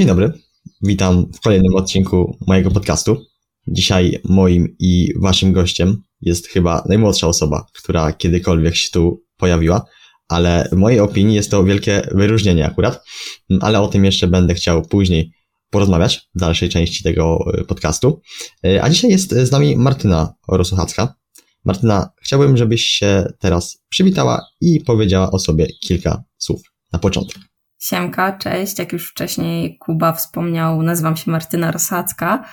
Dzień dobry, witam w kolejnym odcinku mojego podcastu. Dzisiaj moim i waszym gościem jest chyba najmłodsza osoba, która kiedykolwiek się tu pojawiła, ale w mojej opinii jest to wielkie wyróżnienie akurat, ale o tym jeszcze będę chciał później porozmawiać w dalszej części tego e, podcastu. E, a dzisiaj jest z nami Martyna Rosuchacka. Martyna, chciałbym, żebyś się teraz przywitała i powiedziała o sobie kilka słów na początek. Siemka, cześć. Jak już wcześniej Kuba wspomniał, nazywam się Martyna Rosacka.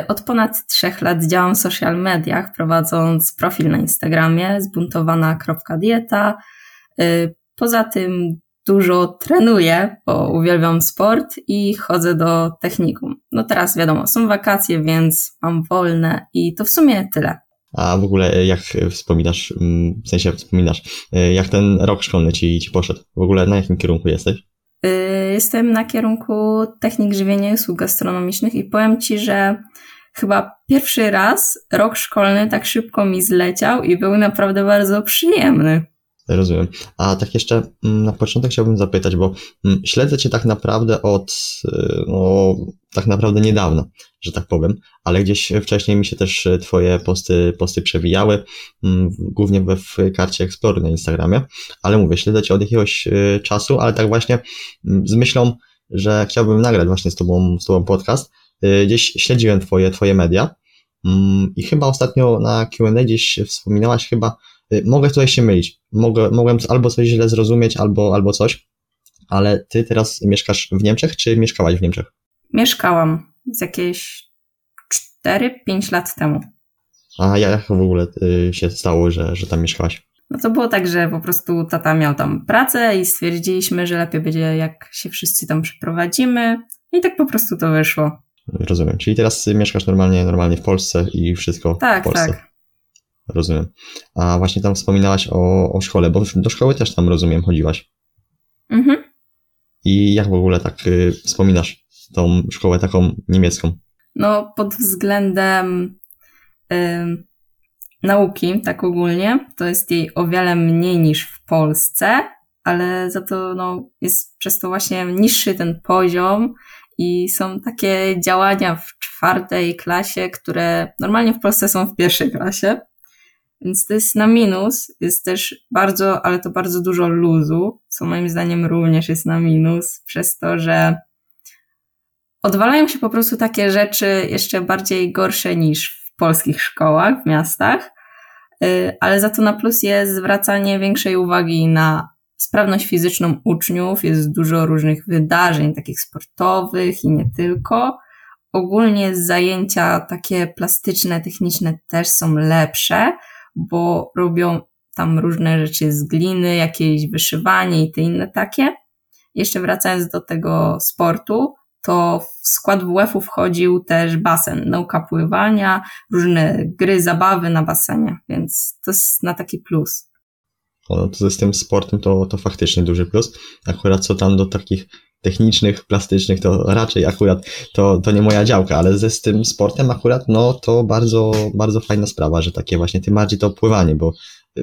Y, od ponad trzech lat działam w social mediach, prowadząc profil na Instagramie zbuntowana.dieta. Y, poza tym dużo trenuję, bo uwielbiam sport i chodzę do technikum. No teraz wiadomo, są wakacje, więc mam wolne i to w sumie tyle. A w ogóle jak wspominasz, mm, w sensie wspominasz, y, jak ten rok szkolny ci, ci poszedł? W ogóle na jakim kierunku jesteś? Y, jestem na kierunku technik żywienia i usług gastronomicznych i powiem Ci, że chyba pierwszy raz rok szkolny tak szybko mi zleciał i był naprawdę bardzo przyjemny. Rozumiem. A tak jeszcze mm, na początek chciałbym zapytać, bo mm, śledzę Cię tak naprawdę od, y, no, tak naprawdę niedawno, że tak powiem, ale gdzieś wcześniej mi się też Twoje posty, posty przewijały, mm, głównie we w karcie Explorer na Instagramie, ale mówię, śledzę Cię od jakiegoś y, czasu, ale tak właśnie z myślą, że chciałbym nagrać właśnie z Tobą, z tobą podcast, y, gdzieś śledziłem Twoje, twoje media i chyba ostatnio na Q&A gdzieś wspominałaś chyba, mogę tutaj się mylić. Mogę, mogłem albo coś źle zrozumieć, albo, albo coś, ale ty teraz mieszkasz w Niemczech, czy mieszkałaś w Niemczech? Mieszkałam z jakieś 4-5 lat temu. A jak w ogóle y, się stało, że, że tam mieszkałaś? No to było tak, że po prostu tata miał tam pracę i stwierdziliśmy, że lepiej będzie jak się wszyscy tam przeprowadzimy i tak po prostu to wyszło. Rozumiem. Czyli teraz mieszkasz normalnie, normalnie w Polsce i wszystko tak, w Polsce. Tak, tak. Rozumiem. A właśnie tam wspominałaś o, o szkole, bo do szkoły też tam, rozumiem, chodziłaś. Mhm. I jak w ogóle tak y, wspominasz tą szkołę taką niemiecką? No, pod względem y, nauki, tak ogólnie, to jest jej o wiele mniej niż w Polsce, ale za to no, jest przez to właśnie niższy ten poziom i są takie działania w czwartej klasie, które normalnie w Polsce są w pierwszej klasie. Więc to jest na minus. Jest też bardzo, ale to bardzo dużo luzu, co moim zdaniem również jest na minus, przez to, że odwalają się po prostu takie rzeczy jeszcze bardziej gorsze niż w polskich szkołach, w miastach, y, ale za to na plus jest zwracanie większej uwagi na sprawność fizyczną uczniów, jest dużo różnych wydarzeń, takich sportowych i nie tylko. Ogólnie zajęcia takie plastyczne, techniczne też są lepsze, bo robią tam różne rzeczy z gliny, jakieś wyszywanie i te inne takie. Jeszcze wracając do tego sportu, to w skład WF-u wchodził też basen, nauka pływania, różne gry, zabawy na basenie, więc to jest na taki plus. No to z tym sportem to, to faktycznie duży plus. Akurat co tam do takich technicznych, plastycznych, to raczej akurat to, to nie moja działka, ale ze z tym sportem akurat, no to bardzo, bardzo fajna sprawa, że takie właśnie, tym bardziej to pływanie, bo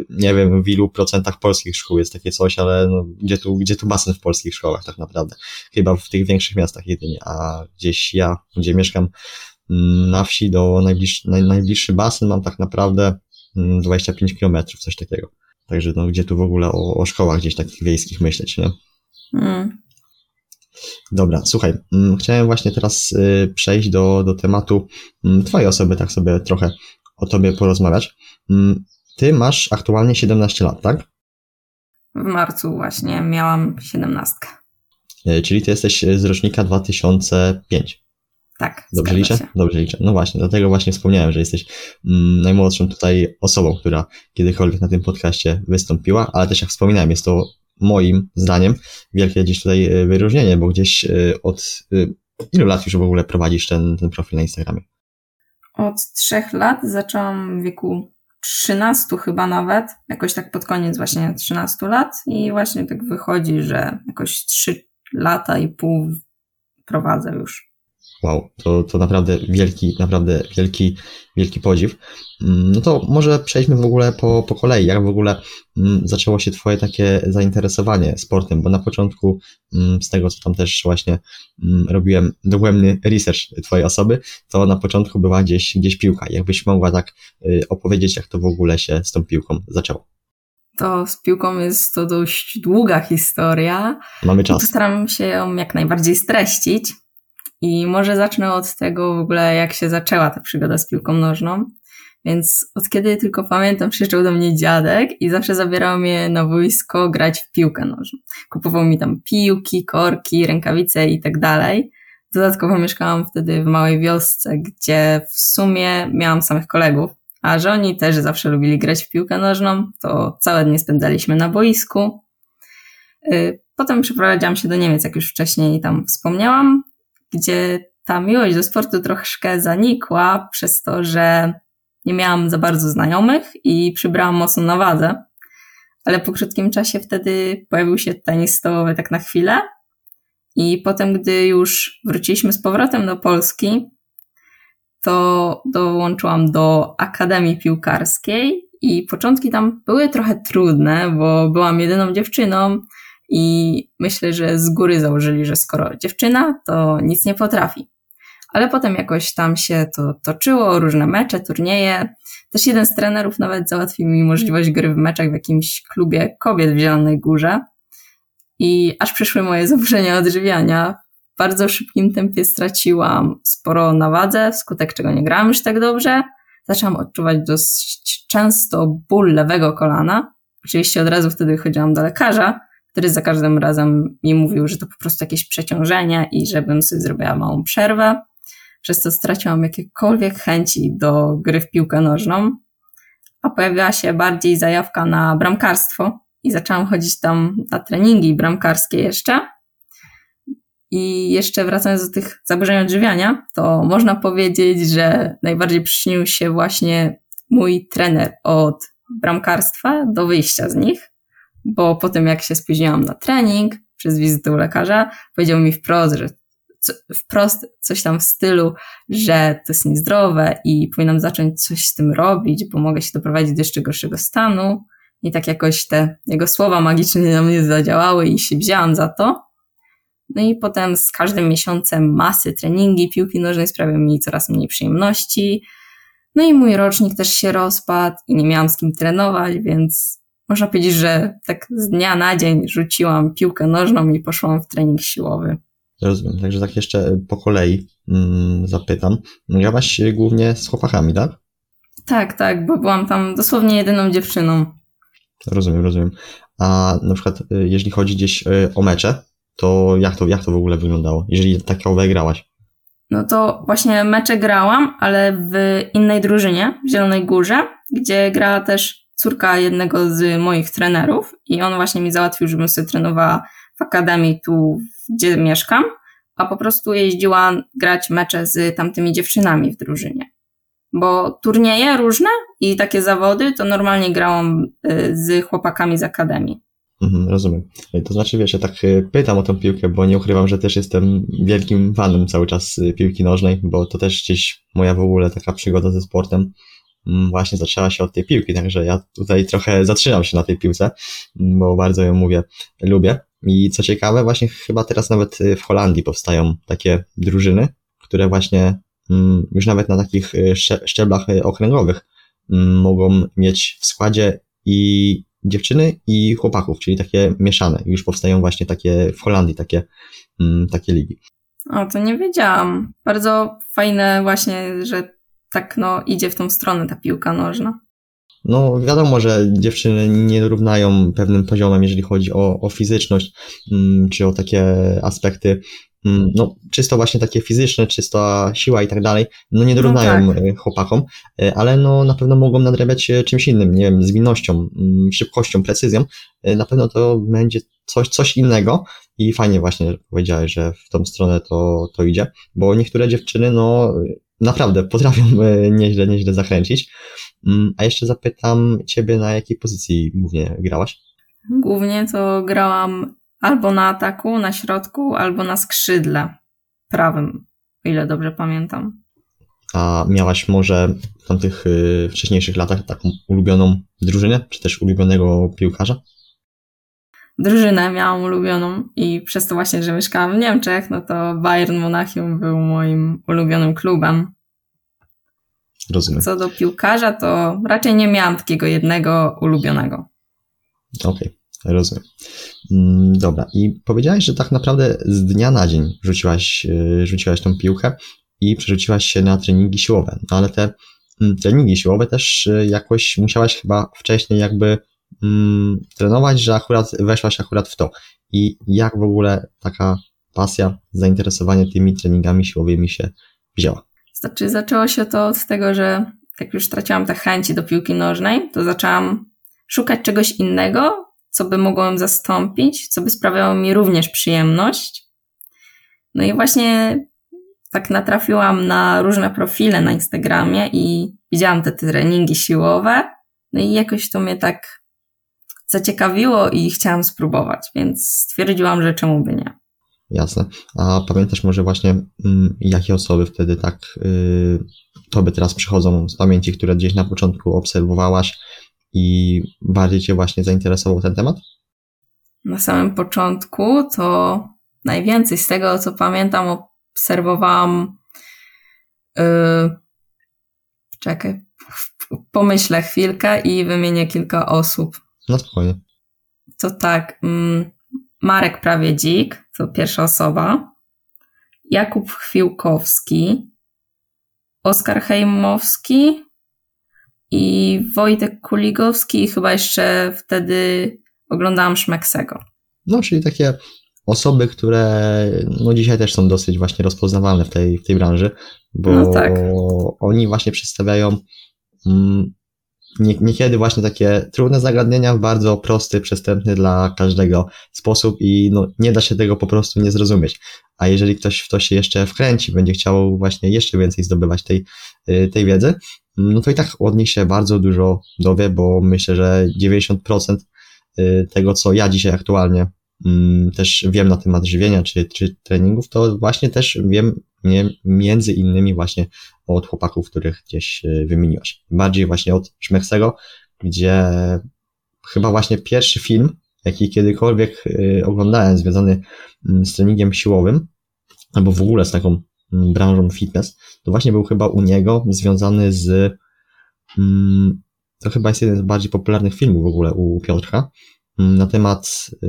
nie wiem w ilu procentach polskich szkół jest takie coś, ale no, gdzie, tu, gdzie tu basen w polskich szkołach tak naprawdę? Chyba w tych większych miastach jedynie, a gdzieś ja, gdzie mieszkam mm, na wsi do najbliższy, naj, najbliższy basen mam tak naprawdę 25 mm, kilometrów, coś takiego. Także no, gdzie tu w ogóle o, o szkołach gdzieś takich wiejskich myśleć, nie? Mm. Dobra, słuchaj, mm, chciałem właśnie teraz y, przejść do, do tematu Twojej osoby, tak sobie trochę o Tobie porozmawiać. Mm, ty masz aktualnie 17 lat, tak? W marcu właśnie miałam 17. Y, czyli Ty jesteś z rocznika 2005. Tak. Dobrze liczę? Się. Dobrze liczę. No właśnie, dlatego właśnie wspomniałem, że jesteś najmłodszą tutaj osobą, która kiedykolwiek na tym podcaście wystąpiła, ale też jak wspominałem, jest to moim zdaniem wielkie gdzieś tutaj e, wyróżnienie, bo gdzieś e, od e, ilu lat już w ogóle prowadzisz ten, ten profil na Instagramie? Od trzech lat zaczęłam w wieku 13 chyba nawet, jakoś tak pod koniec właśnie 13 lat i właśnie tak wychodzi, że jakoś 3 lata i pół prowadzę już. Wow, to, to naprawdę wielki, naprawdę wielki, wielki podziw. Mm, no to może przejdźmy w ogóle po, po kolei. Jak w ogóle mm, zaczęło się Twoje takie zainteresowanie sportem? Bo na początku, mm, z tego co tam też właśnie robiłem dogłębny research Twojej osoby, to na początku była gdzieś, gdzieś piłka. Jakbyś mogła tak y, opowiedzieć, jak to w ogóle się z tą piłką zaczęło? To z piłką jest to dość długa historia. Mamy czas. Staram się ją jak najbardziej streścić. I może zacznę od tego w ogóle, jak się zaczęła ta przygoda z piłką nożną. Więc od kiedy tylko pamiętam, przyjeżdżał do mnie dziadek i zawsze zabierał mnie na wojsko grać w piłkę nożną. Kupował mi tam piłki, korki, rękawice i tak dalej. Dodatkowo mieszkałam wtedy w małej wiosce, gdzie w sumie miałam samych kolegów, a że oni też zawsze lubili grać w piłkę nożną, to całe dnie spędzaliśmy na boisku. Y, potem przeprowadziłam się do Niemiec, jak już wcześniej tam wspomniałam, gdzie ta miłość do sportu troszkę zanikła przez to, że nie miałam za bardzo znajomych i przybrałam mocno na wadze. Ale po krótkim czasie wtedy pojawił się tenis stołowy tak na chwilę. I potem, gdy już wróciliśmy z powrotem do Polski, to dołączyłam do Akademii Piłkarskiej i początki tam były trochę trudne, bo byłam jedyną dziewczyną i myślę, że z góry założyli, że skoro dziewczyna, to nic nie potrafi. Ale potem jakoś tam się to toczyło, różne mecze, turnieje. Też jeden z trenerów nawet załatwił mi możliwość gry w meczach w jakimś klubie kobiet w Zielonej Górze. I aż przyszły moje zaburzenia odżywiania. W bardzo szybkim tempie straciłam sporo na wadze, wskutek czego nie grałam już tak dobrze. Zaczęłam odczuwać dość często ból lewego kolana. Oczywiście od razu wtedy chodziłam do lekarza, który za każdym razem mi mówił, że to po prostu jakieś przeciążenie i żebym sobie zrobiła małą przerwę. Przez co straciłam jakiekolwiek chęci do gry w piłkę nożną, a pojawiła się bardziej zajawka na bramkarstwo i zaczęłam chodzić tam na treningi bramkarskie jeszcze. I jeszcze wracając do tych zaburzeń odżywiania, to można powiedzieć, że najbardziej przyczynił się właśnie mój trener od bramkarstwa do wyjścia z nich bo po tym jak się spóźniłam na trening przez wizytę u lekarza, powiedział mi wprost, że co, wprost coś tam w stylu, że to jest niezdrowe i powinnam zacząć coś z tym robić, bo mogę się doprowadzić do jeszcze gorszego stanu. I tak jakoś te jego słowa magiczne na mnie zadziałały i się wzięłam za to. No i potem z każdym miesiącem masy treningi piłki nożnej sprawiały mi coraz mniej przyjemności. No i mój rocznik też się rozpadł i nie miałam z kim trenować, więc można powiedzieć, że tak z dnia na dzień rzuciłam piłkę nożną i poszłam w trening siłowy. Rozumiem, także tak jeszcze po kolei mm, zapytam. Grałaś głównie z chłopakami, tak? Tak, tak, bo byłam tam dosłownie jedyną dziewczyną. Rozumiem, rozumiem. A na przykład, y, jeżeli chodzi gdzieś y, o mecze, to jak to, jak to w ogóle wyglądało, jeżeli takowe grałaś? No to właśnie mecze grałam, ale w innej drużynie, w Zielonej Górze, gdzie grała też córka jednego z moich trenerów i on właśnie mi załatwił, żebym sobie trenowała w akademii tu, gdzie mieszkam, a po prostu jeździła grać mecze z tamtymi dziewczynami w drużynie. Bo turnieje różne i takie zawody to normalnie grałam y, z chłopakami z akademii. Mhm, rozumiem. To znaczy, wiesz, ja tak y, pytam o tą piłkę, bo nie ukrywam, że też jestem wielkim fanem cały czas y, piłki nożnej, bo to też gdzieś moja w ogóle taka przygoda ze sportem właśnie zaczęła się od tej piłki, także ja tutaj trochę zatrzymam się na tej piłce, bo bardzo ją mówię, lubię. I co ciekawe, właśnie chyba teraz nawet y, w Holandii powstają takie drużyny, które właśnie mm, już nawet na takich y, szczeblach y, okręgowych mm, mogą mieć w składzie i dziewczyny i chłopaków, czyli takie mieszane. Już powstają właśnie takie w Holandii takie, takie ligi. O, to nie wiedziałam. Bardzo fajne właśnie, że tak no idzie w tą stronę ta piłka nożna. No, wiadomo, że dziewczyny nie równają pewnym poziomem, jeżeli chodzi o, o fizyczność, mm, czy o takie aspekty, mm, no, czysto właśnie takie fizyczne, czysto siła i tak dalej, no nie dorównają no tak. E, chłopakom, e, ale no na pewno mogą nadrabiać czymś innym, nie wiem, zwinnością, mm, szybkością, precyzją. E, na pewno to będzie coś, coś innego i fajnie właśnie powiedziałeś, że w tą stronę to, to idzie, bo niektóre dziewczyny, no, naprawdę potrafią nieźle, nieźle zachęcić. Mm, a jeszcze zapytam Ciebie, na jakiej pozycji głównie grałaś? Głównie to grałam albo na ataku, na środku, albo na skrzydle prawym. o ile dobrze pamiętam. A miałaś może w tamtych y, wcześniejszych latach taką ulubioną drużynę, czy też ulubionego piłkarza? Drużynę miałam ulubioną i przez to właśnie, że mieszkałam w Niemczech, no to Bayern Monachium był moim ulubionym klubem. Rozumiem. Co do piłkarza, to raczej nie miałam takiego jednego ulubionego. Okej, okay, rozumiem. Mm, dobra, i powiedziałaś, że tak naprawdę z dnia na dzień rzuciłaś, y, rzuciłaś tą piłkę i przerzuciłaś się na treningi siłowe, no ale te mm, treningi siłowe też y, jakoś musiałaś chyba wcześniej jakby mm, trenować, że akurat weszłaś akurat w to. I jak w ogóle taka pasja, zainteresowanie tymi treningami siłowymi się wzięła? Znaczy, zaczęło się to od tego, że jak już straciłam te chęci do piłki nożnej, to zaczęłam szukać czegoś innego, co by mogło zastąpić, co by sprawiało mi również przyjemność. No i właśnie tak natrafiłam na różne profile na Instagramie i widziałam te treningi siłowe. No i jakoś to mnie tak zaciekawiło i chciałam spróbować, więc stwierdziłam, że czemu by nie. Jasne. A pamiętasz może właśnie, mm, jakie osoby wtedy tak y, tobie teraz przychodzą z pamięci, które gdzieś na początku obserwowałaś i bardziej cię właśnie zainteresował ten temat? Na samym początku to najwięcej z tego, co pamiętam, obserwowałam. Yy, czekaj, pomyślę chwilkę i wymienię kilka osób. No spokojnie. To tak, mm, Marek Prawiedzik, to pierwsza osoba, Jakub Chwiłkowski, Oskar Hejmowski i Wojtek Kuligowski i chyba jeszcze wtedy oglądałam Szmeksego. No, czyli takie osoby, które no dzisiaj też są dosyć właśnie rozpoznawalne w tej, w tej branży, bo no tak. oni właśnie przedstawiają mm, nie, niekiedy właśnie takie trudne zagadnienia w bardzo prosty, przystępny dla każdego sposób i no, nie da się tego po prostu nie zrozumieć. A jeżeli ktoś w to się jeszcze wkręci, będzie chciał właśnie jeszcze więcej zdobywać tej, y, tej wiedzy, no to i tak od nich się bardzo dużo dowie, bo myślę, że 90% y, tego, co ja dzisiaj aktualnie mm, też wiem na temat żywienia czy, czy treningów, to właśnie też wiem nie, między innymi właśnie od chłopaków, których gdzieś e, wymieniłaś. Bardziej właśnie od Szmechsego, gdzie chyba właśnie pierwszy film, jaki kiedykolwiek e, oglądałem, związany mm, z treningiem siłowym, albo w ogóle z taką mm, branżą fitness, to właśnie był chyba u niego związany z mm, to chyba jest jeden z bardziej popularnych filmów w ogóle u Piotrka na temat e,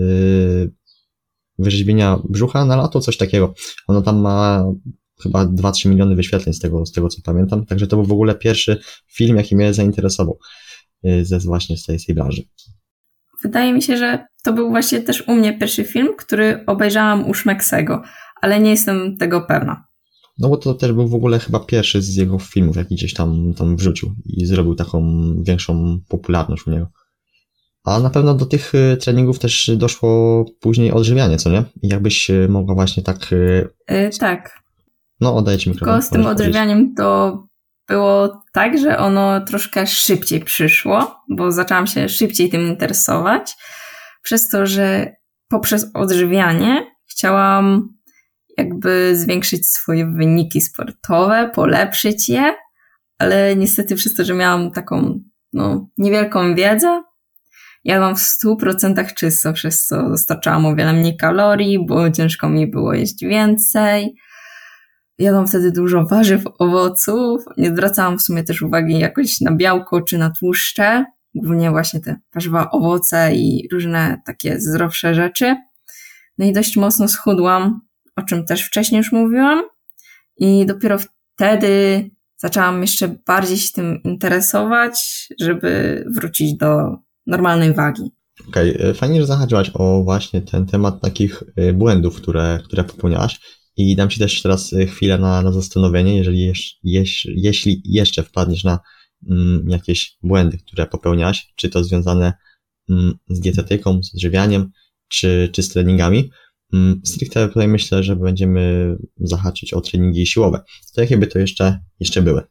wyrzeźbienia brzucha na lato, coś takiego. Ono tam ma chyba 2-3 miliony wyświetleń z tego, z tego co pamiętam. Także to był w ogóle pierwszy film, jaki mnie zainteresował y, ze właśnie z tej, z tej branży. Wydaje mi się, że to był właśnie też u mnie pierwszy film, który obejrzałam u Szmeksego, ale nie jestem tego pewna. No bo to też był w ogóle chyba pierwszy z jego filmów, jaki gdzieś tam, tam wrzucił i zrobił taką większą popularność u niego. A na pewno do tych y, treningów też doszło później odżywianie, co nie? Jakbyś y, mogła właśnie tak... Yy, tak. No, oddaję ci mikrofon. Tylko z tym odżywianiem to było tak, że ono troszkę szybciej przyszło, bo zaczęłam się szybciej tym interesować, przez to, że poprzez odżywianie chciałam jakby zwiększyć swoje wyniki sportowe, polepszyć je, ale niestety przez to, że miałam taką no, niewielką wiedzę, jadłam w 100% czysto, przez co dostarczałam o wiele mniej kalorii, bo ciężko mi było jeść więcej, Jadłam wtedy dużo warzyw, owoców. Nie zwracałam w sumie też uwagi jakoś na białko czy na tłuszcze. Głównie właśnie te warzywa, owoce i różne takie zdrowsze rzeczy. No i dość mocno schudłam, o czym też wcześniej już mówiłam. I dopiero wtedy zaczęłam jeszcze bardziej się tym interesować, żeby wrócić do normalnej wagi. Okej, okay. fajnie, że zahaczyłaś o właśnie ten temat takich y, błędów, które, które popełniałaś. I dam Ci też teraz y, chwilę na, na zastanowienie, jeżeli, jeś, jeśli jeszcze wpadniesz na mm, jakieś błędy, które popełniasz, czy to związane mm, z dietetyką, z odżywianiem, czy, czy z treningami. Mm, stricte tutaj myślę, że będziemy zahaczyć o treningi siłowe. To jakie by to jeszcze, jeszcze były?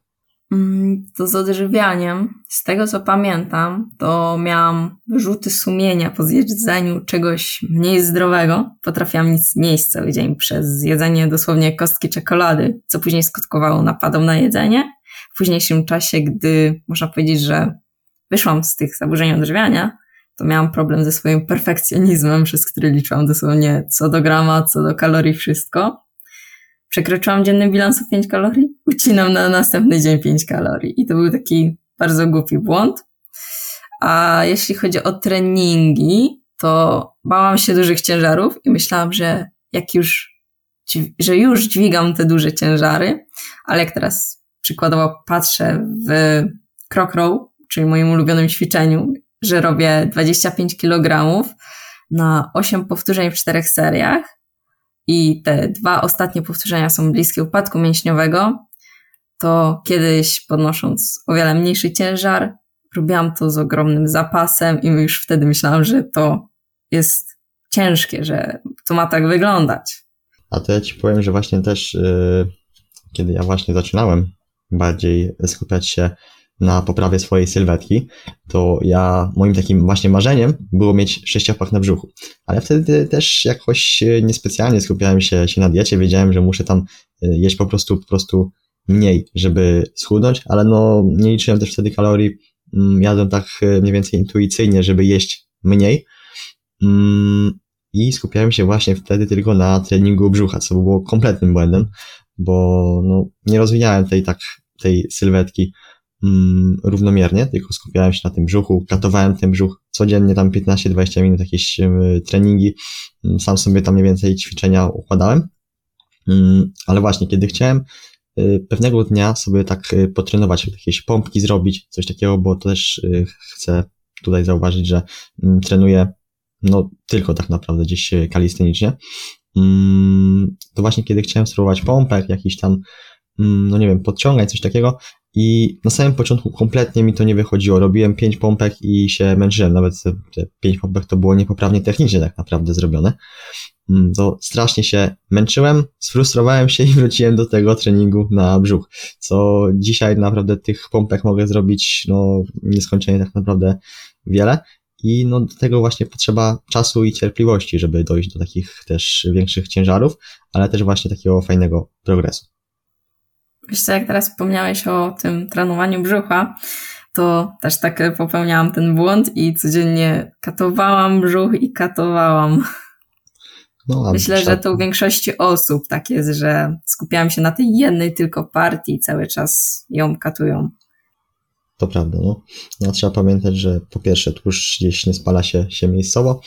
Mm, to z odżywianiem, z tego co pamiętam, to miałam wyrzuty sumienia po zjedzeniu czegoś mniej zdrowego. Potrafiłam nic nie jeść cały dzień przez jedzenie dosłownie kostki czekolady, co później skutkowało napadom na jedzenie. W późniejszym czasie, gdy można powiedzieć, że wyszłam z tych zaburzeń odżywiania, to miałam problem ze swoim perfekcjonizmem, przez który liczyłam dosłownie co do grama, co do kalorii wszystko przekroczyłam dzienny bilans o 5 kalorii, ucinam na następny dzień 5 kalorii. I to był taki bardzo głupi błąd. A jeśli chodzi o treningi, to bałam się dużych ciężarów i myślałam, że jak już, że już dźwigam te duże ciężary, ale jak teraz przykładowo patrzę w croc row, czyli moim ulubionym ćwiczeniu, że robię 25 kg na 8 powtórzeń w 4 seriach, i te dwa ostatnie powtórzenia są bliskie upadku mięśniowego, to kiedyś podnosząc o wiele mniejszy ciężar, robiłam to z ogromnym zapasem i już wtedy myślałam, że to jest ciężkie, że to ma tak wyglądać. A to ja ci powiem, że właśnie też, yy, kiedy ja właśnie zaczynałem bardziej skupiać się na poprawie swojej sylwetki, to ja, moim takim właśnie marzeniem było mieć sześciopak na brzuchu. Ale wtedy też jakoś niespecjalnie skupiałem się, się na diecie, wiedziałem, że muszę tam y, jeść po prostu, po prostu mniej, żeby schudnąć, ale no nie liczyłem też wtedy kalorii, mm, jadłem tak y, mniej więcej intuicyjnie, żeby jeść mniej. Mm, i skupiałem się właśnie wtedy tylko na treningu brzucha, co było kompletnym błędem, bo no, nie rozwijałem tej tak, tej sylwetki mm, równomiernie, tylko skupiałem się na tym brzuchu, katowałem ten brzuch codziennie tam 15-20 minut jakieś y, treningi, sam sobie tam mniej więcej ćwiczenia układałem, ale właśnie kiedy chciałem pewnego dnia sobie tak y, potrenować, jakieś pompki zrobić, coś takiego, bo to też y, chcę tutaj zauważyć, że mm, trenuję no tylko tak naprawdę gdzieś kalistenicznie, mm, to właśnie kiedy chciałem spróbować pompek, jakiś tam no nie wiem, podciągać, coś takiego, i na samym początku kompletnie mi to nie wychodziło. Robiłem pięć pompek i się męczyłem. Nawet te pięć pompek to było niepoprawnie technicznie tak naprawdę zrobione. Mm, to strasznie się męczyłem, sfrustrowałem się i wróciłem do tego treningu na brzuch. Co dzisiaj naprawdę tych pompek mogę zrobić no nieskończenie tak naprawdę wiele. I no do tego właśnie potrzeba czasu i cierpliwości, żeby dojść do takich też większych ciężarów, ale też właśnie takiego fajnego progresu. Wiesz co, jak teraz wspomniałeś o tym trenowaniu brzucha, to też tak popełniałam ten błąd i codziennie katowałam brzuch i katowałam. No, Myślę, że to u większości osób tak jest, że skupiałam się na tej jednej tylko partii i cały czas ją katują. To prawda, no. no. Trzeba pamiętać, że po pierwsze tłuszcz gdzieś nie spala się, się miejscowo,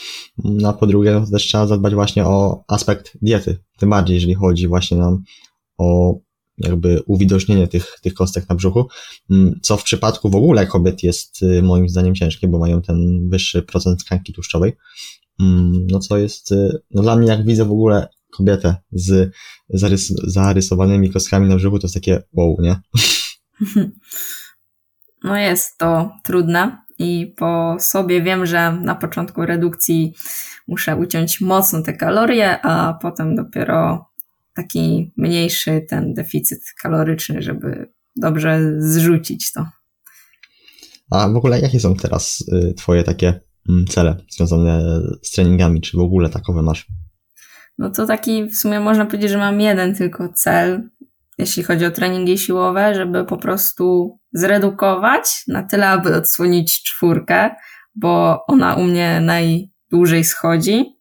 no, a po drugie no, też trzeba zadbać właśnie o aspekt diety, tym bardziej jeżeli chodzi właśnie nam o jakby uwidocznienie tych, tych kostek na brzuchu, mm, co w przypadku w ogóle kobiet jest y, moim zdaniem ciężkie, bo mają ten wyższy procent tkanki tłuszczowej. Mm, no co jest, y, no dla mnie jak widzę w ogóle kobietę z zarys zarysowanymi kostkami na brzuchu, to jest takie wow, nie? No jest to trudne i po sobie wiem, że na początku redukcji muszę uciąć mocno te kalorie, a potem dopiero taki mniejszy ten deficyt kaloryczny, żeby dobrze zrzucić to. A w ogóle jakie są teraz y, Twoje takie mm, cele związane z treningami? Czy w ogóle takowe masz? No to taki w sumie można powiedzieć, że mam jeden tylko cel, jeśli chodzi o treningi siłowe, żeby po prostu zredukować na tyle, aby odsłonić czwórkę, bo ona u mnie najdłużej schodzi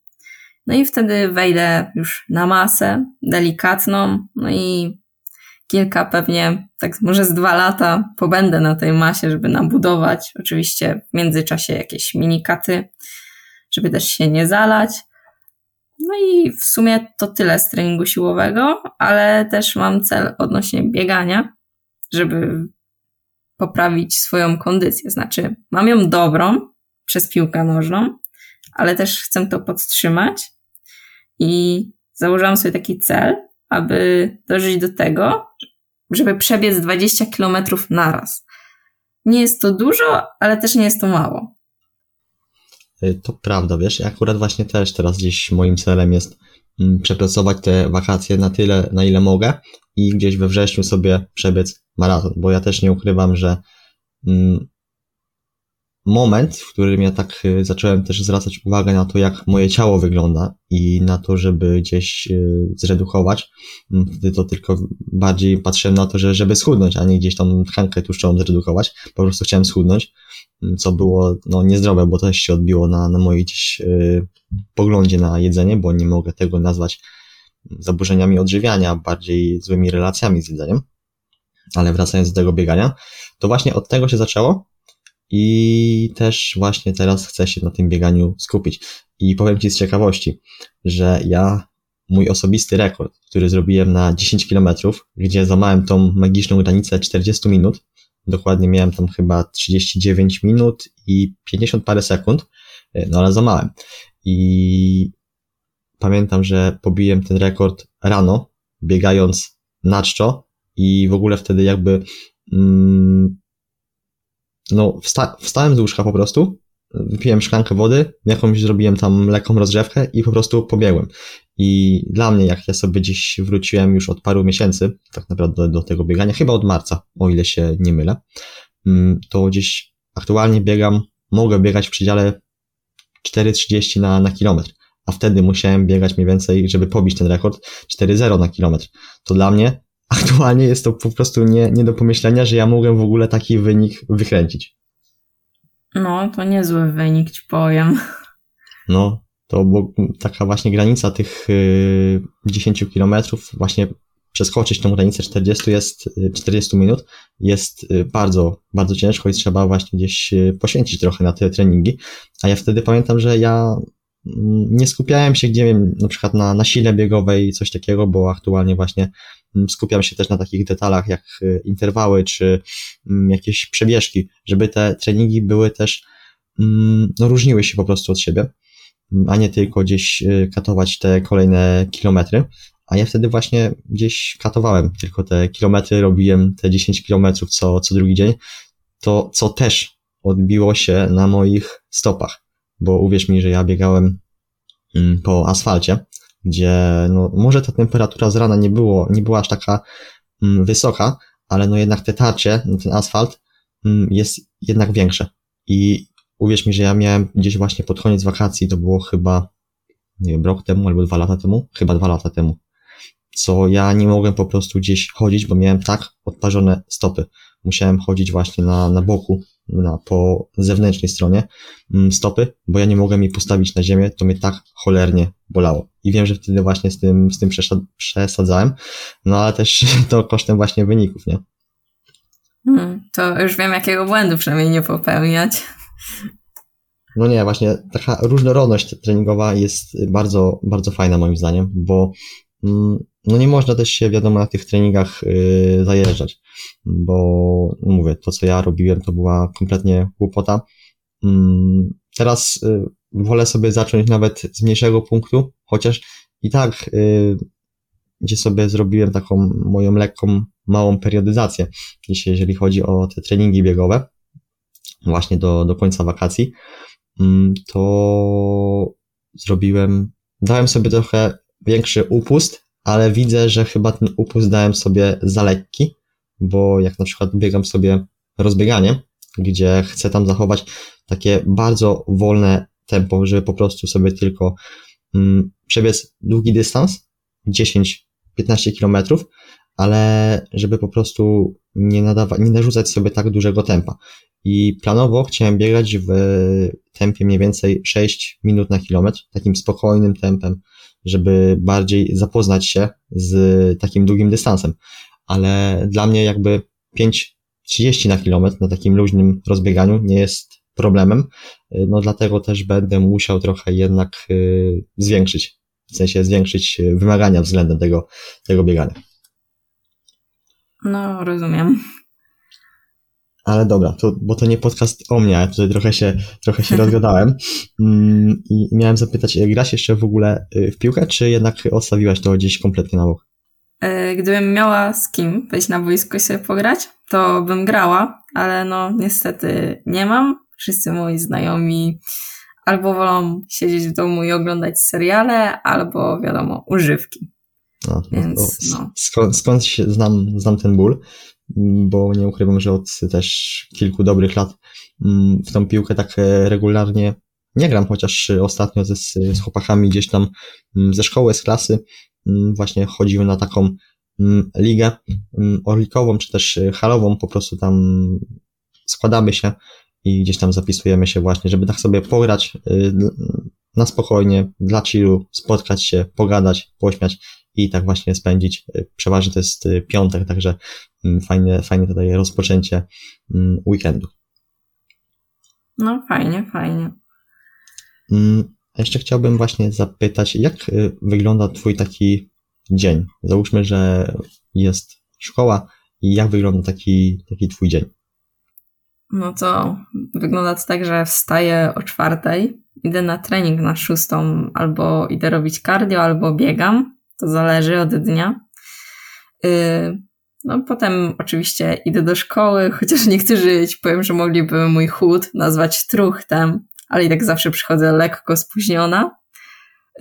no i wtedy wejdę już na masę delikatną, no i kilka pewnie, tak może z dwa lata pobędę na tej masie, żeby nabudować. Oczywiście w międzyczasie jakieś minikaty, żeby też się nie zalać. No i w sumie to tyle z treningu siłowego, ale też mam cel odnośnie biegania, żeby poprawić swoją kondycję. Znaczy, mam ją dobrą przez piłkę nożną, ale też chcę to podtrzymać i założyłam sobie taki cel, aby dążyć do tego, żeby przebiec 20 kilometrów naraz. Nie jest to dużo, ale też nie jest to mało. Y, to prawda, wiesz, ja akurat właśnie też teraz gdzieś moim celem jest mm, przepracować te wakacje na tyle, na ile mogę i gdzieś we wrześniu sobie przebiec maraton, bo ja też nie ukrywam, że mm, moment, w którym ja tak y, zacząłem też zwracać uwagę na to, jak moje ciało wygląda i na to, żeby gdzieś y, zredukować, mm, wtedy to tylko bardziej patrzyłem na to, że żeby schudnąć, a nie gdzieś tam tkankę tłuszczową zredukować, po prostu chciałem schudnąć, mm, co było no, niezdrowe, bo to się odbiło na, na mojej gdzieś yy, poglądzie na jedzenie, bo nie mogę tego nazwać zaburzeniami odżywiania, bardziej złymi relacjami z jedzeniem. Ale wracając do tego biegania, to właśnie od tego się zaczęło, i też właśnie teraz chcę się na tym bieganiu skupić. I powiem Ci z ciekawości, że ja mój osobisty rekord, który zrobiłem na 10 km, gdzie zamałem tą magiczną granicę 40 minut, dokładnie miałem tam chyba 39 minut i 50 parę sekund, e, no ale zamałem. I pamiętam, że pobiłem ten rekord rano, biegając na czczo i w ogóle wtedy jakby mm, no, wsta wstałem z łóżka po prostu, wypiłem szklankę wody, jakąś zrobiłem tam lekką rozgrzewkę i po prostu pobiegłem. I dla mnie, jak ja sobie gdzieś wróciłem już od paru miesięcy, tak naprawdę do tego biegania, chyba od marca, o ile się nie mylę, mm, to gdzieś aktualnie biegam, mogę biegać w przedziale 4,30 na, na kilometr, a wtedy musiałem biegać mniej więcej, żeby pobić ten rekord, 4,0 na kilometr. To dla mnie aktualnie jest to po prostu nie, nie do pomyślenia, że ja mogę w ogóle taki wynik wykręcić. No, to niezły wynik, ci powiem. No, to bo taka właśnie granica tych y, 10 kilometrów, właśnie przeskoczyć tą granicę 40 jest, 40 minut jest y, bardzo, bardzo ciężko i trzeba właśnie gdzieś y, poświęcić trochę na te treningi. A ja wtedy pamiętam, że ja nie skupiałem się, gdzie wiem, na przykład na, na sile biegowej, coś takiego, bo aktualnie właśnie mm, skupiam się też na takich detalach jak y, interwały czy mm, jakieś przebieżki, żeby te treningi były też, mm, no różniły się po prostu od siebie, a nie tylko gdzieś y, katować te kolejne kilometry. A ja wtedy właśnie gdzieś katowałem tylko te kilometry, robiłem te 10 kilometrów co, co drugi dzień, to co też odbiło się na moich stopach bo uwierz mi, że ja biegałem mm, po asfalcie, gdzie no, może ta temperatura z rana nie było, nie była aż taka mm, wysoka, ale no jednak te tarcie, ten asfalt mm, jest jednak większe. I uwierz mi, że ja miałem gdzieś właśnie pod koniec wakacji, to było chyba, nie wiem, rok temu albo dwa lata temu, chyba dwa lata temu, co ja nie mogłem po prostu gdzieś chodzić, bo miałem tak odparzone stopy. Musiałem chodzić właśnie na, na boku, na, po zewnętrznej stronie mm, stopy, bo ja nie mogłem jej postawić na ziemię, to mnie tak cholernie bolało. I wiem, że wtedy właśnie z tym, z tym przesadzałem, no ale też to kosztem właśnie wyników, nie? Hmm, to już wiem, jakiego błędu przynajmniej nie popełniać. No nie, właśnie taka różnorodność treningowa jest bardzo, bardzo fajna moim zdaniem, bo no nie można też się, wiadomo, na tych treningach yy, zajeżdżać, bo no mówię, to co ja robiłem to była kompletnie głupota. Yy, teraz yy, wolę sobie zacząć nawet z mniejszego punktu, chociaż i tak, yy, gdzie sobie zrobiłem taką moją lekką, małą periodyzację, jeżeli chodzi o te treningi biegowe, właśnie do, do końca wakacji, mm, to zrobiłem, dałem sobie trochę większy upust ale widzę, że chyba ten upust dałem sobie za lekki, bo jak na przykład biegam sobie rozbieganie, gdzie chcę tam zachować takie bardzo wolne tempo, żeby po prostu sobie tylko mm, przebiec długi dystans, 10-15 kilometrów, ale żeby po prostu nie, nadawać, nie narzucać sobie tak dużego tempa. I planowo chciałem biegać w tempie mniej więcej 6 minut na kilometr, takim spokojnym tempem, żeby bardziej zapoznać się z takim długim dystansem. Ale dla mnie jakby 5.30 na kilometr na takim luźnym rozbieganiu nie jest problemem, no dlatego też będę musiał trochę jednak y, zwiększyć, w sensie zwiększyć wymagania względem tego, tego biegania. No, rozumiem. Ale dobra, to, bo to nie podcast o mnie, ja tutaj trochę się, trochę się rozgadałem. Mm, I miałem zapytać, grasz jeszcze w ogóle y, w piłkę, czy jednak odstawiłaś to gdzieś kompletnie na bok? E, gdybym miała z kim wejść na boisko i sobie pograć, to bym grała, ale no niestety nie mam. Wszyscy moi znajomi albo wolą siedzieć w domu i oglądać seriale, albo wiadomo, używki. No, Więc, no. Skąd, skąd się znam, znam ten ból? Mm, bo nie ukrywam, że od też kilku dobrych lat mm, w tą piłkę tak e, regularnie nie gram, chociaż ostatnio ze, z chłopakami gdzieś tam mm, ze szkoły, z klasy właśnie chodziły na taką ligę orlikową, czy też halową, po prostu tam składamy się i gdzieś tam zapisujemy się właśnie, żeby tak sobie pograć na spokojnie, dla chillu, spotkać się, pogadać, pośmiać i tak właśnie spędzić. Y, przeważnie to jest y, piątek, także mm, fajne, fajne tutaj rozpoczęcie mm, weekendu. No fajnie, fajnie. Mm, a jeszcze chciałbym właśnie zapytać, jak wygląda twój taki dzień? Załóżmy, że jest szkoła i jak wygląda taki, taki twój dzień? No to wygląda to tak, że wstaję o czwartej, idę na trening na szóstą, albo idę robić cardio, albo biegam. To zależy od dnia. Y, no potem oczywiście idę do szkoły, chociaż niektórzy ci powiem, że mogliby mój chód nazwać truchtem, ale i tak zawsze przychodzę lekko spóźniona.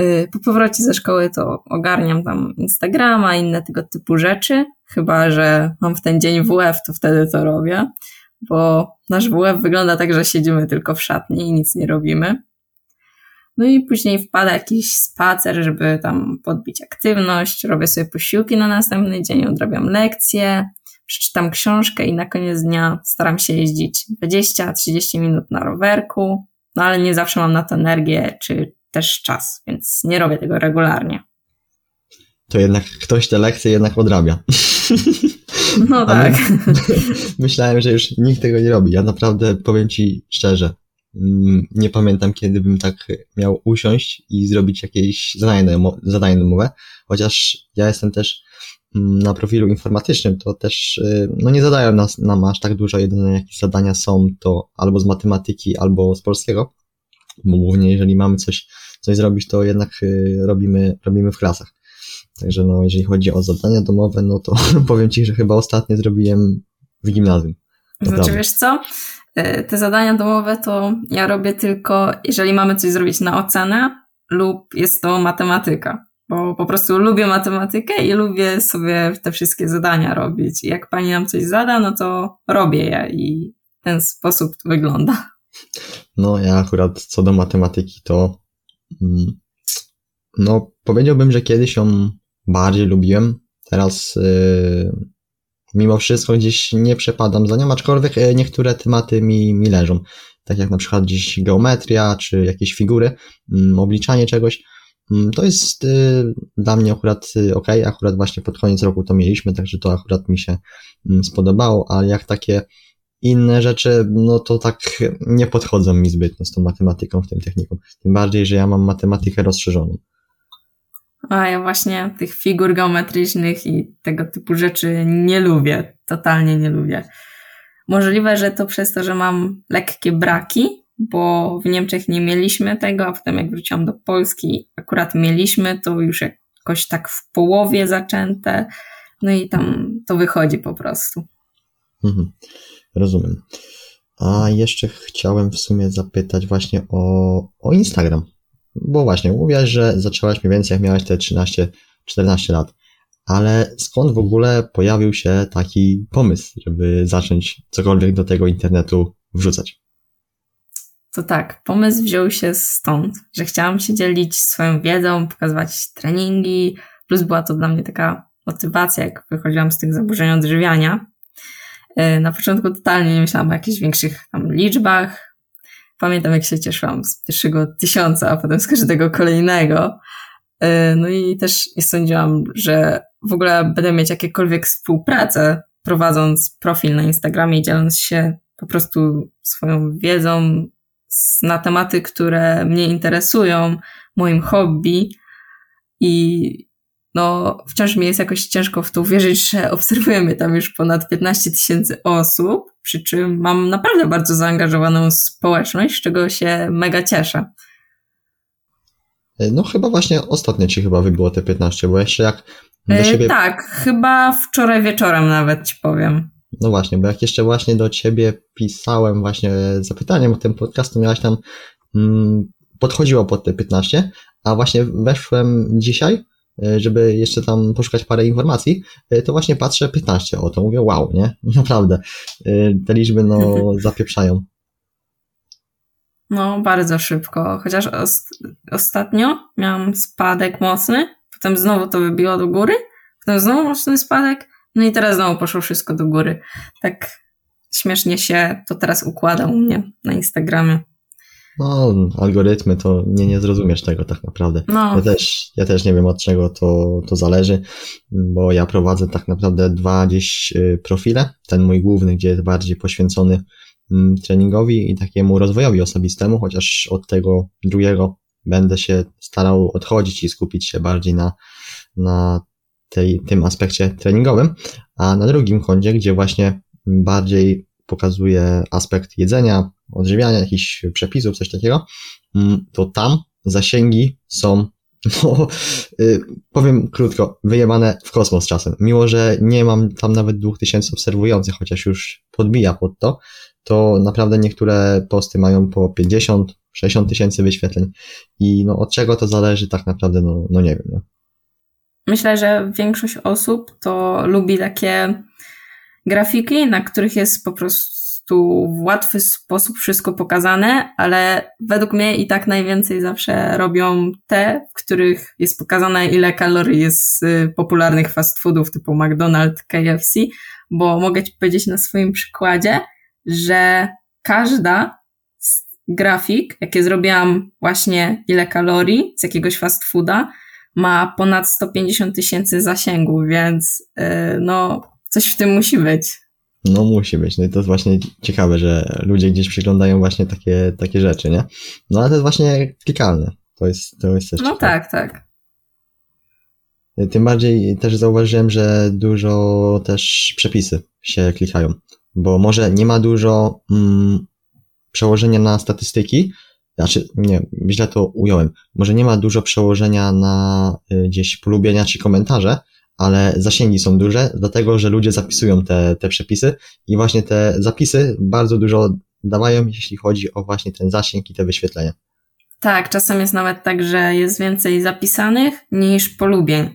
Y, po powrocie ze szkoły to ogarniam tam Instagrama, inne tego typu rzeczy, chyba że mam w ten dzień WF, to wtedy to robię bo nasz WF wygląda tak, że siedzimy tylko w szatni i nic nie robimy. No i później wpada jakiś spacer, żeby tam podbić aktywność, robię sobie posiłki na następny dzień, odrabiam lekcje, przeczytam książkę i na koniec dnia staram się jeździć 20-30 minut na rowerku, no ale nie zawsze mam na to energię czy też czas, więc nie robię tego regularnie. To jednak ktoś te lekcje jednak odrabia. No tak. myślałem, że już nikt tego nie robi. Ja naprawdę powiem ci szczerze, nie pamiętam, kiedy bym tak miał usiąść i zrobić jakieś zadanie, zadanie domowe, chociaż ja jestem też mm, na profilu informatycznym, to też y, no nie zadają nas nam aż tak dużo, jedyne jakieś zadania są to albo z matematyki, albo z polskiego, bo głównie jeżeli mamy coś, coś zrobić, to jednak y, robimy, robimy w klasach. Także no, jeżeli chodzi o zadania domowe, no to powiem Ci, że chyba ostatnie zrobiłem w gimnazjum. To znaczy, prawda. wiesz co? E, te zadania domowe to ja robię tylko, jeżeli mamy coś zrobić na ocenę lub jest to matematyka, bo po prostu lubię matematykę i lubię sobie te wszystkie zadania robić. I jak pani nam coś zada, no to robię je i w ten sposób to wygląda. No, ja akurat co do matematyki to mm, no, powiedziałbym, że kiedyś ją bardziej lubiłem. Teraz yy, mimo wszystko gdzieś nie przepadam za nią, aczkolwiek yy, niektóre tematy mi, mi leżą. Tak jak na przykład gdzieś geometria, czy jakieś figury, yy, obliczanie czegoś. Mm, to jest yy, dla mnie akurat yy, ok, akurat właśnie pod koniec roku to mieliśmy, także to akurat mi się mm, spodobało, ale jak takie inne rzeczy, no to tak nie podchodzą mi zbytnio z tą matematyką w tym technikum. Tym bardziej, że ja mam matematykę rozszerzoną. A ja właśnie tych figur geometrycznych i tego typu rzeczy nie lubię. Totalnie nie lubię. Możliwe, że to przez to, że mam lekkie braki, bo w Niemczech nie mieliśmy tego, a potem jak wróciłam do Polski, akurat mieliśmy to już jakoś tak w połowie zaczęte. No i tam to wychodzi po prostu. Mhm, rozumiem. A jeszcze chciałem w sumie zapytać właśnie o, o Instagram. Bo właśnie, mówiłaś, że zaczęłaś mniej więcej jak miałaś te 13-14 lat. Ale skąd w ogóle pojawił się taki pomysł, żeby zacząć cokolwiek do tego internetu wrzucać? To tak, pomysł wziął się stąd, że chciałam się dzielić swoją wiedzą, pokazywać treningi, plus była to dla mnie taka motywacja, jak wychodziłam z tych zaburzeń odżywiania. E, na początku totalnie nie myślałam o jakichś większych tam liczbach, Pamiętam, jak się cieszyłam z pierwszego tysiąca, a potem z każdego kolejnego. E, no i też nie sądziłam, że w ogóle będę mieć jakiekolwiek współpracę, prowadząc profil na Instagramie i dzieląc się po prostu swoją wiedzą na tematy, które mnie interesują, moim hobby. I no wciąż mi jest jakoś ciężko w to uwierzyć, że obserwujemy tam już ponad 15 tysięcy osób, przy czym mam naprawdę bardzo zaangażowaną społeczność, z czego się mega cieszę. No chyba właśnie ostatnio ci chyba wybyło te 15, bo jeszcze jak do e, siebie... Tak, chyba wczoraj wieczorem nawet ci powiem. No właśnie, bo jak jeszcze właśnie do ciebie pisałem właśnie zapytaniem o ten podcast, to miałaś tam mm, podchodziło pod te 15, a właśnie weszłem dzisiaj żeby jeszcze tam poszukać parę informacji, y, to właśnie patrzę 15 o to, mówię wow, nie? Naprawdę, y, te liczby no zapieprzają. No, bardzo szybko, chociaż ost ostatnio miałam spadek mocny, potem znowu to wybiło do góry, potem znowu mocny spadek, no i teraz znowu poszło wszystko do góry. Tak śmiesznie się to teraz układa u mnie na Instagramie. No, algorytmy to nie, nie zrozumiesz tego tak naprawdę. No. Ja, też, ja też nie wiem od czego to, to zależy, bo ja prowadzę tak naprawdę dwa gdzieś y, profile. Ten mój główny, gdzie jest bardziej poświęcony mm, treningowi i takiemu rozwojowi osobistemu, chociaż od tego drugiego będę się starał odchodzić i skupić się bardziej na, na tej, tym aspekcie treningowym, a na drugim koncie, gdzie właśnie bardziej pokazuje aspekt jedzenia, odżywiania, jakichś przepisów, coś takiego, mm, to tam zasięgi są, no, y, powiem krótko, wyjebane w kosmos czasem. Mimo, że nie mam tam nawet 2000 obserwujących, chociaż już podbija pod to, to naprawdę niektóre posty mają po 50, 60 tysięcy wyświetleń. I no, od czego to zależy, tak naprawdę, no, no nie wiem. No. Myślę, że większość osób to lubi takie grafiki, na których jest po prostu w łatwy sposób wszystko pokazane, ale według mnie i tak najwięcej zawsze robią te, w których jest pokazane ile kalorii jest z y, popularnych fast foodów typu McDonald's, KFC, bo mogę Ci powiedzieć na swoim przykładzie, że każda grafik, jakie zrobiłam właśnie ile kalorii z jakiegoś fast fooda, ma ponad 150 tysięcy zasięgów, więc yy, no coś w tym musi być. No musi być. No i to jest właśnie ciekawe, że ludzie gdzieś przyglądają właśnie takie, takie rzeczy, nie? No ale to jest właśnie klikalne. To jest, to jest też No ciekawe. tak, tak. Tym bardziej też zauważyłem, że dużo też przepisy się klikają, bo może nie ma dużo mm, przełożenia na statystyki, znaczy nie, źle to ująłem, może nie ma dużo przełożenia na y, gdzieś polubienia czy komentarze, ale zasięgi są duże, dlatego że ludzie zapisują te, te przepisy i właśnie te zapisy bardzo dużo dawają, jeśli chodzi o właśnie ten zasięg i te wyświetlenia. Tak, czasem jest nawet tak, że jest więcej zapisanych niż polubień.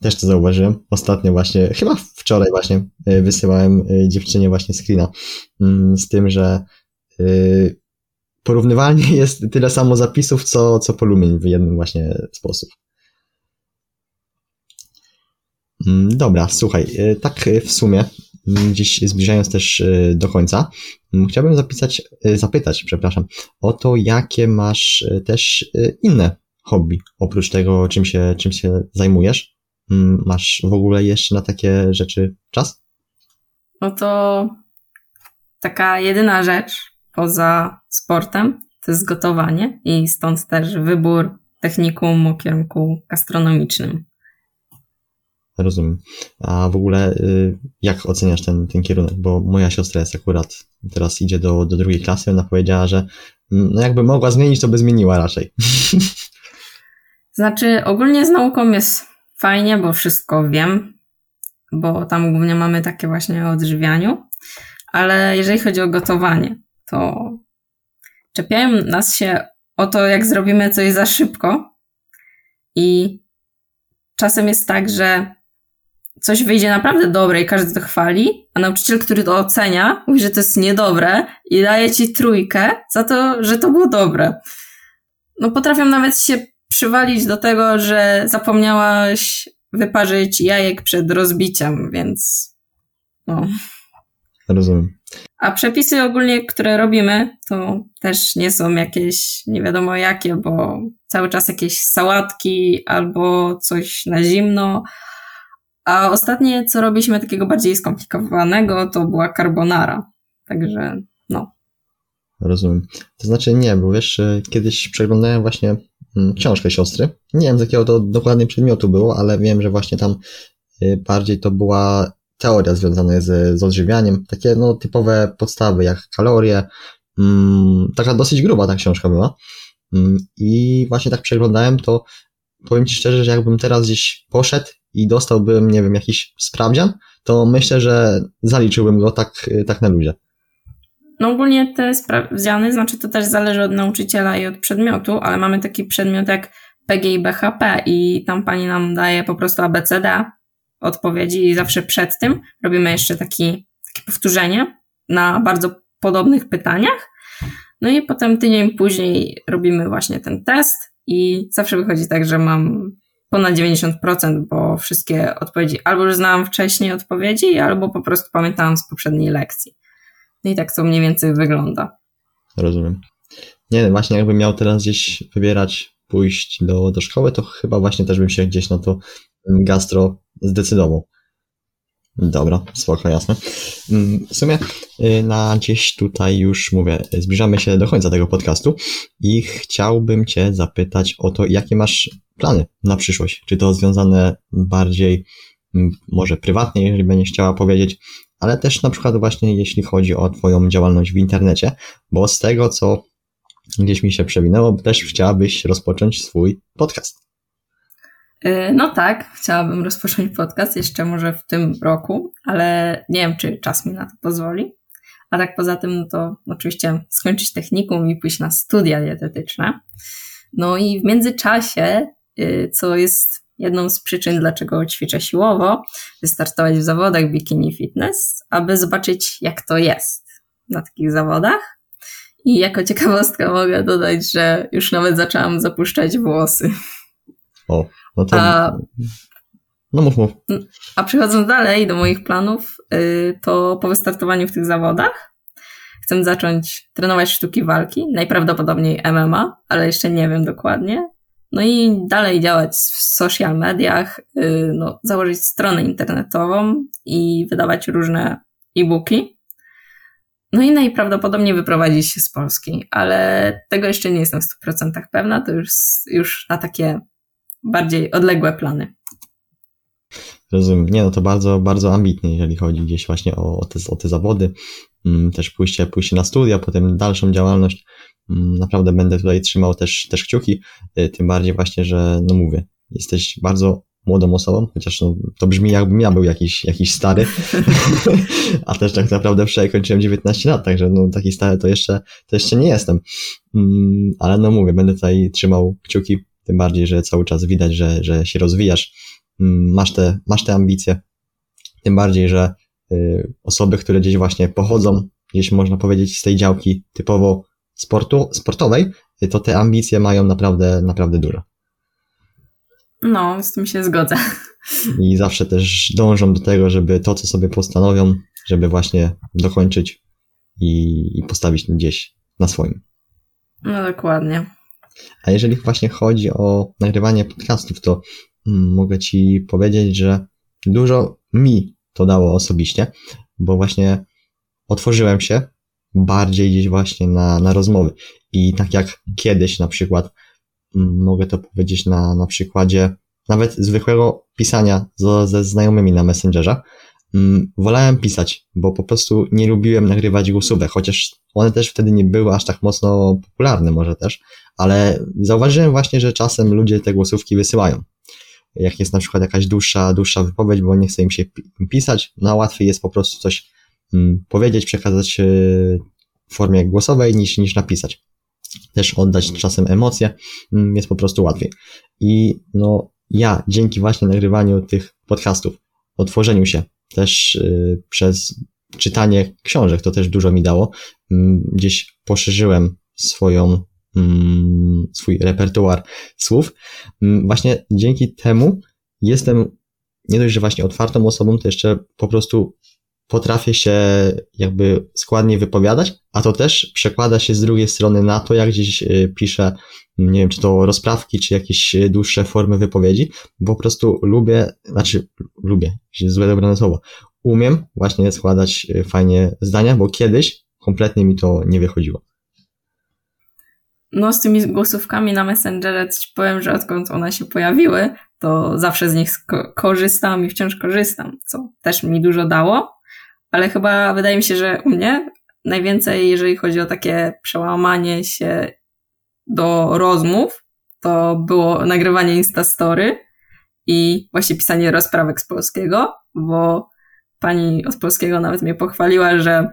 Też to zauważyłem. Ostatnio właśnie, chyba wczoraj właśnie y, wysyłałem y, dziewczynie właśnie screena mm, z tym, że y, porównywalnie jest tyle samo zapisów, co, co polubień w jednym właśnie sposób. Mm, dobra, słuchaj, tak w sumie, mm, gdzieś zbliżając też do końca, chciałbym zapisać, zapytać, przepraszam, o to, jakie masz też inne hobby, oprócz tego, czym się, czym się zajmujesz. Mm, masz w ogóle jeszcze na takie rzeczy czas? No to taka jedyna rzecz poza sportem to jest gotowanie i stąd też wybór technikum o kierunku gastronomicznym. Rozumiem. A w ogóle y, jak oceniasz ten, ten kierunek? Bo moja siostra jest akurat, teraz idzie do, do drugiej klasy, ona powiedziała, że mm, no jakby mogła zmienić, to by zmieniła raczej. Znaczy, ogólnie z nauką jest fajnie, bo wszystko wiem, bo tam głównie mamy takie właśnie o odżywianiu, ale jeżeli chodzi o gotowanie, to czepiają nas się o to, jak zrobimy coś za szybko i czasem jest tak, że coś wyjdzie naprawdę dobre i każdy to chwali, a nauczyciel, który to ocenia, mówi, że to jest niedobre i daje ci trójkę za to, że to było dobre. No potrafią nawet się przywalić do tego, że zapomniałaś wyparzyć jajek przed rozbiciem, więc no. Rozumiem. A przepisy ogólnie, które robimy, to też nie są jakieś nie wiadomo jakie, bo cały czas jakieś sałatki albo coś na zimno. A ostatnie, co robiliśmy takiego bardziej skomplikowanego, to była carbonara. Także no. Rozumiem. To znaczy nie, bo wiesz, kiedyś przeglądałem właśnie Mm, książkę siostry. Nie wiem z jakiego to dokładnie przedmiotu było, ale wiem, że właśnie tam y, bardziej to była teoria związana z, z odżywianiem. Takie no typowe podstawy jak kalorie. Mm, taka dosyć gruba ta książka była. Mm, I właśnie tak przeglądałem to powiem Ci szczerze, że jakbym teraz gdzieś poszedł i dostałbym, nie wiem, jakiś sprawdzian, to myślę, że zaliczyłbym go tak, tak na luzie. No ogólnie te sprawdziany, znaczy to też zależy od nauczyciela i od przedmiotu, ale mamy taki przedmiot jak PG i BHP i tam pani nam daje po prostu ABCD odpowiedzi i zawsze przed tym robimy jeszcze taki, takie powtórzenie na bardzo podobnych pytaniach. No i potem tydzień później robimy właśnie ten test i zawsze wychodzi tak, że mam ponad 90%, bo wszystkie odpowiedzi albo już znałam wcześniej odpowiedzi, albo po prostu pamiętałam z poprzedniej lekcji. No i tak to mniej więcej wygląda. Rozumiem. Nie, właśnie jakbym miał teraz gdzieś wybierać, pójść do, do szkoły, to chyba właśnie też bym się gdzieś na to gastro zdecydował. Dobra, spoko, jasne. Mm, w sumie y, na gdzieś tutaj już mówię, zbliżamy się do końca tego podcastu i chciałbym Cię zapytać o to, jakie masz plany na przyszłość. Czy to związane bardziej mm, może prywatnie, jeżeli będziesz chciała powiedzieć, ale też na przykład właśnie jeśli chodzi o Twoją działalność w internecie, bo z tego, co gdzieś mi się przewinęło, też chciałabyś rozpocząć swój podcast. Y, no tak, chciałabym rozpocząć podcast jeszcze może w tym roku, ale nie wiem, czy czas mi na to pozwoli. A tak poza tym, no to oczywiście skończyć technikum i pójść na studia dietetyczne. No i w międzyczasie, y, co jest jedną z przyczyn, dlaczego ćwiczę siłowo, wystartować w zawodach bikini fitness, aby zobaczyć, jak to jest na takich zawodach. I jako ciekawostkę mogę dodać, że już nawet zaczęłam zapuszczać włosy. O, no to... A, no mów, mów. A przechodząc dalej do moich planów, y, to po wystartowaniu w tych zawodach chcę zacząć trenować sztuki walki, najprawdopodobniej MMA, ale jeszcze nie wiem dokładnie. No i dalej działać w social mediach, y, no, założyć stronę internetową i wydawać różne e-booki. No i najprawdopodobniej wyprowadzić się z Polski, ale tego jeszcze nie jestem w 100% pewna, to już, już na takie bardziej odległe plany. Rozumiem. Nie, no to bardzo, bardzo ambitnie, jeżeli chodzi gdzieś właśnie o, o, te, o te zawody. Mm, też pójście, pójście na studia, potem dalszą działalność. Mm, naprawdę będę tutaj trzymał też, też kciuki, y, tym bardziej właśnie, że no mówię, jesteś bardzo młodą osobą, chociaż no, to brzmi jakbym ja był jakiś, jakiś stary, a też tak naprawdę wczoraj kończyłem 19 lat, także no taki stary to jeszcze, to jeszcze nie jestem. Mm, ale no mówię, będę tutaj trzymał kciuki, tym bardziej, że cały czas widać, że, że się rozwijasz, mm, masz te, masz te ambicje, tym bardziej, że y, osoby, które gdzieś właśnie pochodzą, gdzieś można powiedzieć z tej działki typowo sportu, sportowej, to te ambicje mają naprawdę, naprawdę dużo. No, z tym się zgodzę. I zawsze też dążą do tego, żeby to, co sobie postanowią, żeby właśnie dokończyć i, i postawić gdzieś na swoim. No dokładnie. A jeżeli właśnie chodzi o nagrywanie podcastów, to mm, mogę Ci powiedzieć, że dużo mi to dało osobiście, bo właśnie otworzyłem się bardziej gdzieś właśnie na, na rozmowy. I tak jak kiedyś na przykład, mm, mogę to powiedzieć na, na przykładzie nawet zwykłego pisania z, ze znajomymi na Messengerze, wolałem pisać, bo po prostu nie lubiłem nagrywać głosówek, chociaż one też wtedy nie były aż tak mocno popularne może też, ale zauważyłem właśnie, że czasem ludzie te głosówki wysyłają. Jak jest na przykład jakaś dłuższa, dłuższa wypowiedź, bo nie chce im się pisać, no łatwiej jest po prostu coś mm, powiedzieć, przekazać e, w formie głosowej niż, niż napisać. Też oddać czasem emocje mm, jest po prostu łatwiej. I no, ja dzięki właśnie nagrywaniu tych podcastów, otworzeniu się też y, przez czytanie książek, to też dużo mi dało. Mm, gdzieś poszerzyłem swoją, mm, swój repertuar słów. Mm, właśnie dzięki temu jestem nie dość, że właśnie otwartą osobą, to jeszcze po prostu potrafię się jakby składnie wypowiadać, a to też przekłada się z drugiej strony na to, jak gdzieś y, piszę, nie wiem, czy to rozprawki, czy jakieś dłuższe formy wypowiedzi, bo po prostu lubię, znaczy lubię, złe dobrane słowo, umiem właśnie składać y, fajnie zdania, bo kiedyś kompletnie mi to nie wychodziło. No, z tymi głosówkami na Messengerze ci powiem, że odkąd one się pojawiły, to zawsze z nich korzystam i wciąż korzystam, co też mi dużo dało, ale chyba wydaje mi się, że u mnie najwięcej, jeżeli chodzi o takie przełamanie się do rozmów, to było nagrywanie Instastory i właśnie pisanie rozprawek z polskiego, bo pani od polskiego nawet mnie pochwaliła, że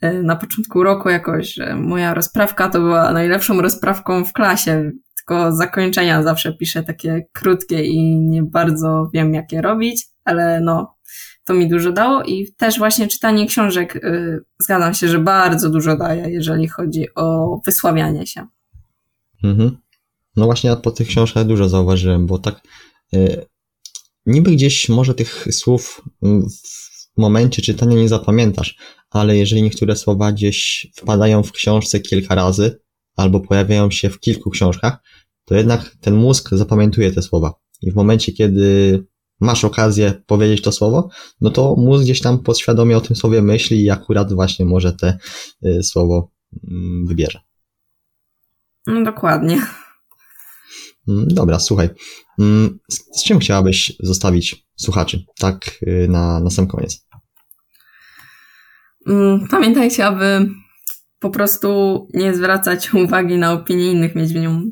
e, na początku roku jakoś, że moja rozprawka to była najlepszą rozprawką w klasie, tylko zakończenia zawsze piszę takie krótkie i nie bardzo wiem, jak je robić, ale no, to mi dużo dało i też właśnie czytanie książek, yy, zgadzam się, że bardzo dużo daje, jeżeli chodzi o wysławianie się. Mhm. No właśnie ja po tych książkach dużo zauważyłem, bo tak yy, niby gdzieś może tych słów w momencie czytania nie zapamiętasz, ale jeżeli niektóre słowa gdzieś wpadają w książce kilka razy, albo pojawiają się w kilku książkach, to jednak ten mózg zapamiętuje te słowa. I w momencie, kiedy masz okazję powiedzieć to słowo, no to mózg gdzieś tam podświadomie o tym słowie myśli i akurat właśnie może te y, słowo y, wybierze. No dokładnie. Mm, dobra, słuchaj. Mm, z, czym chciałabyś zostawić słuchaczy? Tak y, na, na sam koniec. Mm, pamiętajcie, aby po prostu nie zwracać uwagi na opinie innych, mieć w nią,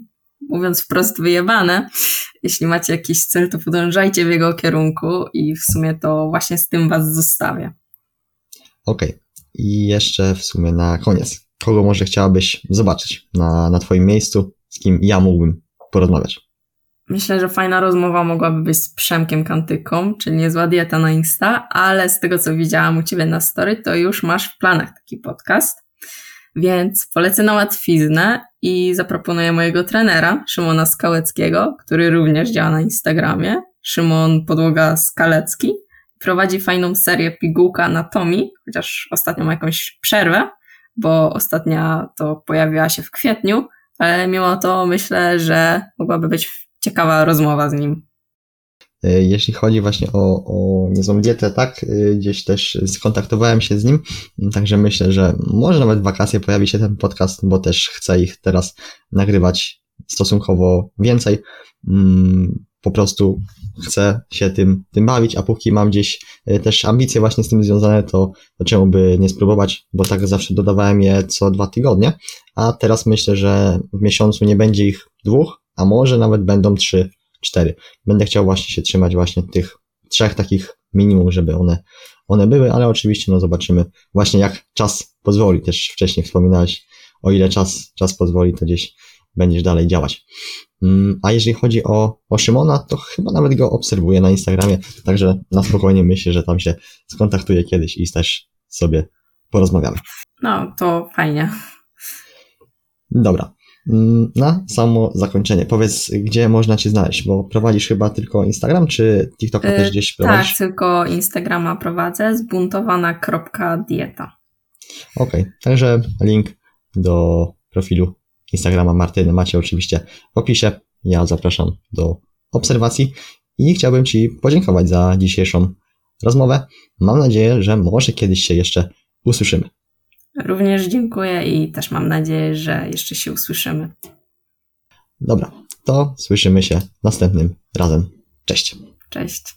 mówiąc wprost, wyjebane. Jeśli macie jakiś cel, to podążajcie w jego kierunku i w sumie to właśnie z tym was zostawię. Okej. Okay. I jeszcze w sumie na koniec. Kogo może chciałabyś zobaczyć na, na twoim miejscu, z kim ja mógłbym porozmawiać? Myślę, że fajna rozmowa mogłaby być z Przemkiem Kantyką, czyli niezła dieta na Insta, ale z tego co widziałam u Ciebie na story, to już masz w planach taki podcast. Więc polecę na łatwiznę i zaproponuję mojego trenera, Szymona Skałeckiego, który również działa na Instagramie. Szymon Podłoga Skalecki. Prowadzi fajną serię pigułka anatomii, chociaż ostatnio ma jakąś przerwę, bo ostatnia to pojawiła się w kwietniu, ale mimo to myślę, że mogłaby być ciekawa rozmowa z nim. E, jeśli chodzi właśnie o, o niezłą dietę, tak, e, gdzieś też skontaktowałem się z nim, także myślę, że może nawet w wakacje pojawi się ten podcast, bo też chcę ich teraz nagrywać stosunkowo więcej. Mm, po prostu chcę się tym, tym bawić, a póki mam gdzieś e, też ambicje właśnie z tym związane, to, to czemu by nie spróbować, bo tak zawsze dodawałem je co dwa tygodnie, a teraz myślę, że w miesiącu nie będzie ich dwóch, a może nawet będą trzy, cztery. Będę chciał właśnie się trzymać właśnie tych trzech takich minimum, żeby one, one były, ale oczywiście no zobaczymy właśnie jak czas pozwoli. Też wcześniej wspominałeś, o ile czas, czas pozwoli, to gdzieś będziesz dalej działać. Mm, a jeżeli chodzi o, o Szymona, to chyba nawet go obserwuję na Instagramie, także na spokojnie myślę, że tam się skontaktuję kiedyś i też sobie porozmawiamy. No, to fajnie. Dobra. Mm, na samo zakończenie, powiedz, gdzie można Cię znaleźć, bo prowadzisz chyba tylko Instagram, czy TikToka też gdzieś y, prowadzisz? Tak, tylko Instagrama prowadzę, zbuntowana.dieta. Okej, okay, także link do profilu Instagrama Martyny macie oczywiście w opisie. Ja zapraszam do obserwacji i chciałbym Ci podziękować za dzisiejszą rozmowę. Mam nadzieję, że może kiedyś się jeszcze usłyszymy. Również dziękuję i też mam nadzieję, że jeszcze się usłyszymy. Dobra, to słyszymy się następnym razem. Cześć. Cześć.